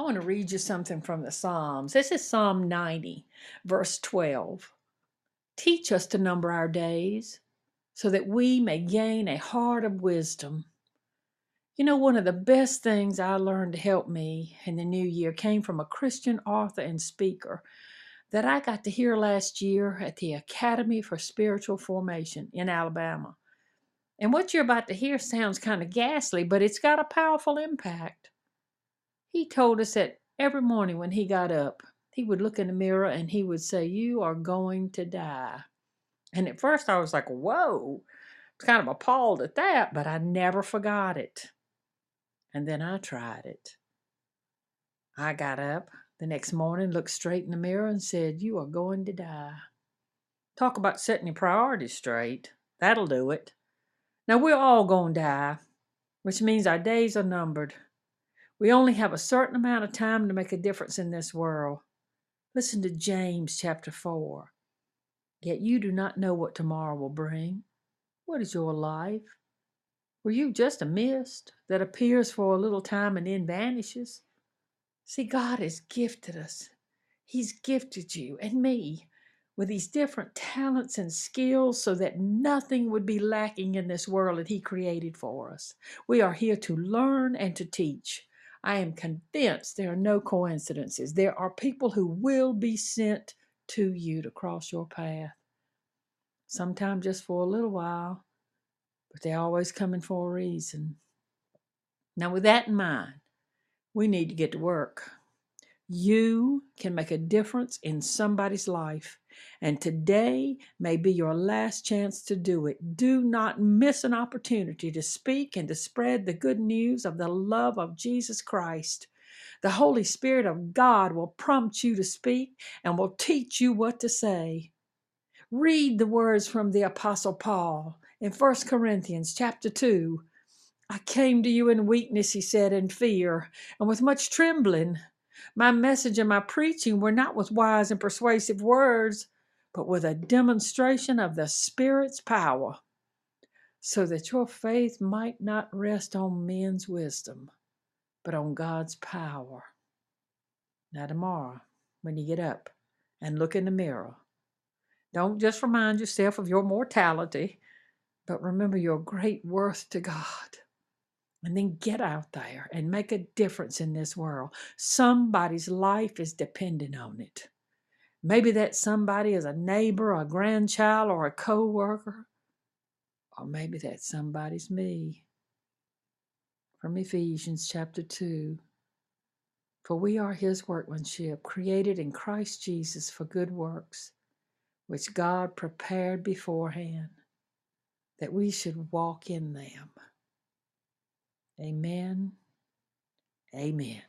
I want to read you something from the Psalms. This is Psalm 90, verse 12. Teach us to number our days so that we may gain a heart of wisdom. You know, one of the best things I learned to help me in the new year came from a Christian author and speaker that I got to hear last year at the Academy for Spiritual Formation in Alabama. And what you're about to hear sounds kind of ghastly, but it's got a powerful impact. He told us that every morning when he got up, he would look in the mirror and he would say, You are going to die. And at first I was like, Whoa, I was kind of appalled at that, but I never forgot it. And then I tried it. I got up the next morning, looked straight in the mirror, and said, You are going to die. Talk about setting your priorities straight. That'll do it. Now we're all going to die, which means our days are numbered. We only have a certain amount of time to make a difference in this world. Listen to James chapter 4. Yet you do not know what tomorrow will bring. What is your life? Were you just a mist that appears for a little time and then vanishes? See, God has gifted us. He's gifted you and me with these different talents and skills so that nothing would be lacking in this world that He created for us. We are here to learn and to teach. I am convinced there are no coincidences. There are people who will be sent to you to cross your path. Sometimes just for a little while, but they're always coming for a reason. Now, with that in mind, we need to get to work. You can make a difference in somebody's life, and today may be your last chance to do it. Do not miss an opportunity to speak and to spread the good news of the love of Jesus Christ. The Holy Spirit of God will prompt you to speak and will teach you what to say. Read the words from the Apostle Paul in 1 Corinthians chapter 2. I came to you in weakness, he said, in fear, and with much trembling. My message and my preaching were not with wise and persuasive words, but with a demonstration of the Spirit's power, so that your faith might not rest on men's wisdom, but on God's power. Now, tomorrow, when you get up and look in the mirror, don't just remind yourself of your mortality, but remember your great worth to God. And then get out there and make a difference in this world. Somebody's life is dependent on it. Maybe that somebody is a neighbor, a grandchild, or a co worker. Or maybe that somebody's me. From Ephesians chapter 2 For we are his workmanship, created in Christ Jesus for good works, which God prepared beforehand that we should walk in them. Amen. Amen.